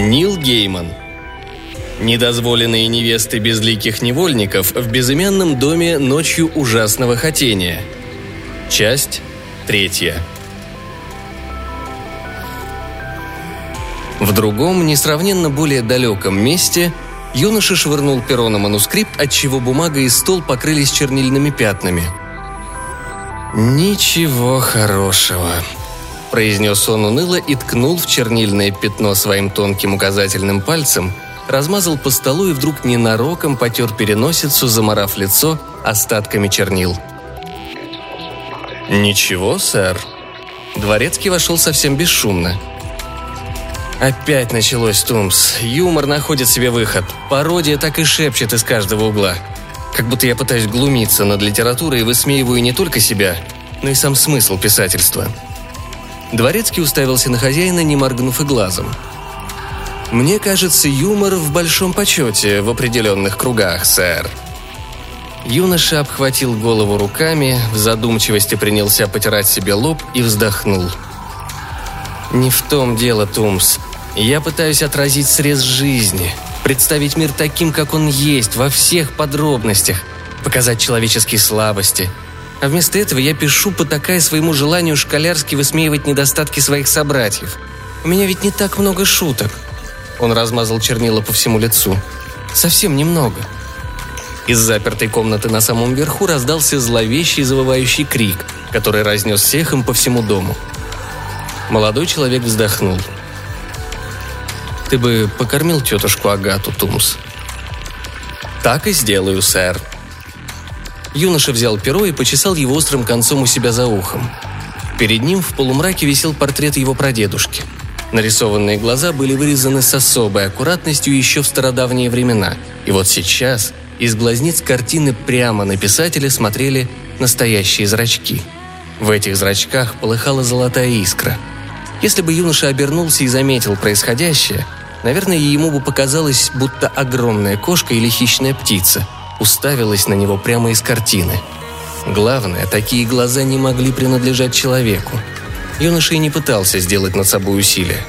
Нил Гейман. Недозволенные невесты безликих невольников в безымянном доме ночью ужасного хотения. Часть третья. В другом, несравненно более далеком месте юноша швырнул перо на манускрипт, отчего бумага и стол покрылись чернильными пятнами. «Ничего хорошего», – произнес он уныло и ткнул в чернильное пятно своим тонким указательным пальцем, размазал по столу и вдруг ненароком потер переносицу, заморав лицо остатками чернил. «Ничего, сэр». Дворецкий вошел совсем бесшумно. Опять началось, Тумс. Юмор находит себе выход. Пародия так и шепчет из каждого угла. Как будто я пытаюсь глумиться над литературой и высмеиваю не только себя, но и сам смысл писательства. Дворецкий уставился на хозяина, не моргнув и глазом. «Мне кажется, юмор в большом почете в определенных кругах, сэр». Юноша обхватил голову руками, в задумчивости принялся потирать себе лоб и вздохнул. «Не в том дело, Тумс. Я пытаюсь отразить срез жизни, представить мир таким, как он есть, во всех подробностях, показать человеческие слабости, а вместо этого я пишу, потакая своему желанию школярски высмеивать недостатки своих собратьев. У меня ведь не так много шуток. Он размазал чернила по всему лицу. Совсем немного. Из запертой комнаты на самом верху раздался зловещий завывающий крик, который разнес всех им по всему дому. Молодой человек вздохнул. «Ты бы покормил тетушку Агату, Тумс?» «Так и сделаю, сэр», Юноша взял перо и почесал его острым концом у себя за ухом. Перед ним в полумраке висел портрет его прадедушки. Нарисованные глаза были вырезаны с особой аккуратностью еще в стародавние времена. И вот сейчас из глазниц картины прямо на писателя смотрели настоящие зрачки. В этих зрачках полыхала золотая искра. Если бы юноша обернулся и заметил происходящее, наверное, ему бы показалось, будто огромная кошка или хищная птица – уставилась на него прямо из картины. Главное, такие глаза не могли принадлежать человеку. Юноша и не пытался сделать над собой усилия.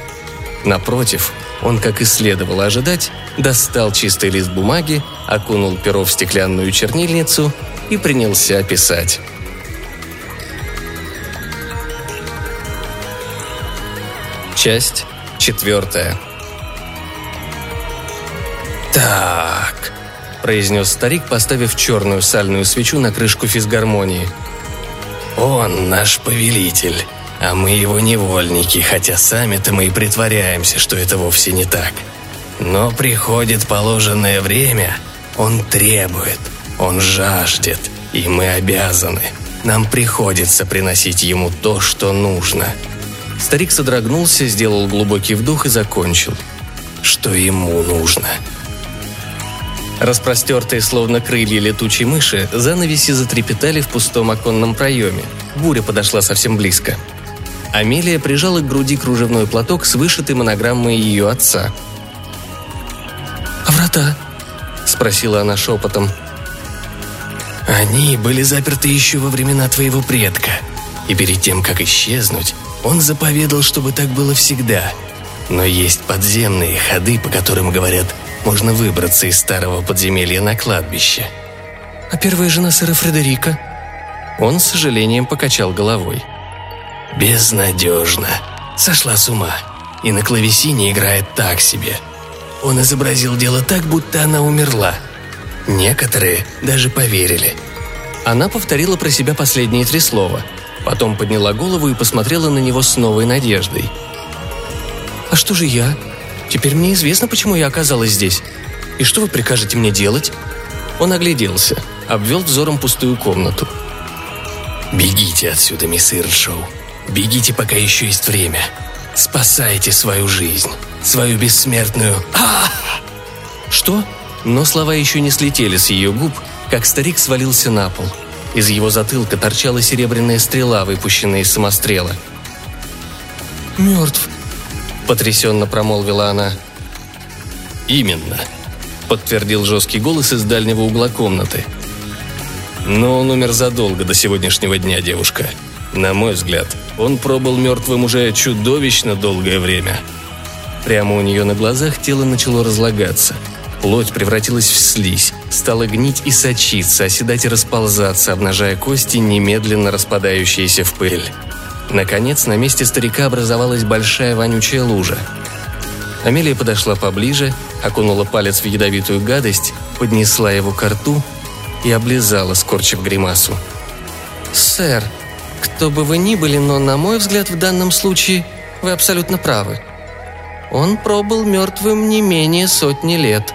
Напротив, он, как и следовало ожидать, достал чистый лист бумаги, окунул перо в стеклянную чернильницу и принялся писать. Часть четвертая. Так, – произнес старик, поставив черную сальную свечу на крышку физгармонии. «Он наш повелитель, а мы его невольники, хотя сами-то мы и притворяемся, что это вовсе не так. Но приходит положенное время, он требует, он жаждет, и мы обязаны. Нам приходится приносить ему то, что нужно». Старик содрогнулся, сделал глубокий вдох и закончил. «Что ему нужно?» Распростертые, словно крылья летучей мыши, занавеси затрепетали в пустом оконном проеме. Буря подошла совсем близко. Амелия прижала к груди кружевной платок с вышитой монограммой ее отца. «А врата?» – спросила она шепотом. «Они были заперты еще во времена твоего предка, и перед тем, как исчезнуть, он заповедал, чтобы так было всегда. Но есть подземные ходы, по которым, говорят, можно выбраться из старого подземелья на кладбище. А первая жена сэра Фредерика? Он с сожалением покачал головой. Безнадежно. Сошла с ума. И на клавесине играет так себе. Он изобразил дело так, будто она умерла. Некоторые даже поверили. Она повторила про себя последние три слова. Потом подняла голову и посмотрела на него с новой надеждой. «А что же я?» Теперь мне известно, почему я оказалась здесь. И что вы прикажете мне делать?» Он огляделся, обвел взором пустую комнату. «Бегите отсюда, мисс Иршоу. Бегите, пока еще есть время. Спасайте свою жизнь, свою бессмертную... а «Что?» Но слова еще не слетели с ее губ, как старик свалился на пол. Из его затылка торчала серебряная стрела, выпущенная из самострела. «Мертв», потрясенно промолвила она. «Именно», — подтвердил жесткий голос из дальнего угла комнаты. «Но он умер задолго до сегодняшнего дня, девушка. На мой взгляд, он пробыл мертвым уже чудовищно долгое время». Прямо у нее на глазах тело начало разлагаться. Плоть превратилась в слизь, стала гнить и сочиться, оседать и расползаться, обнажая кости, немедленно распадающиеся в пыль. Наконец, на месте старика образовалась большая вонючая лужа. Амелия подошла поближе, окунула палец в ядовитую гадость, поднесла его к рту и облизала, скорчив гримасу. «Сэр, кто бы вы ни были, но, на мой взгляд, в данном случае вы абсолютно правы. Он пробыл мертвым не менее сотни лет»,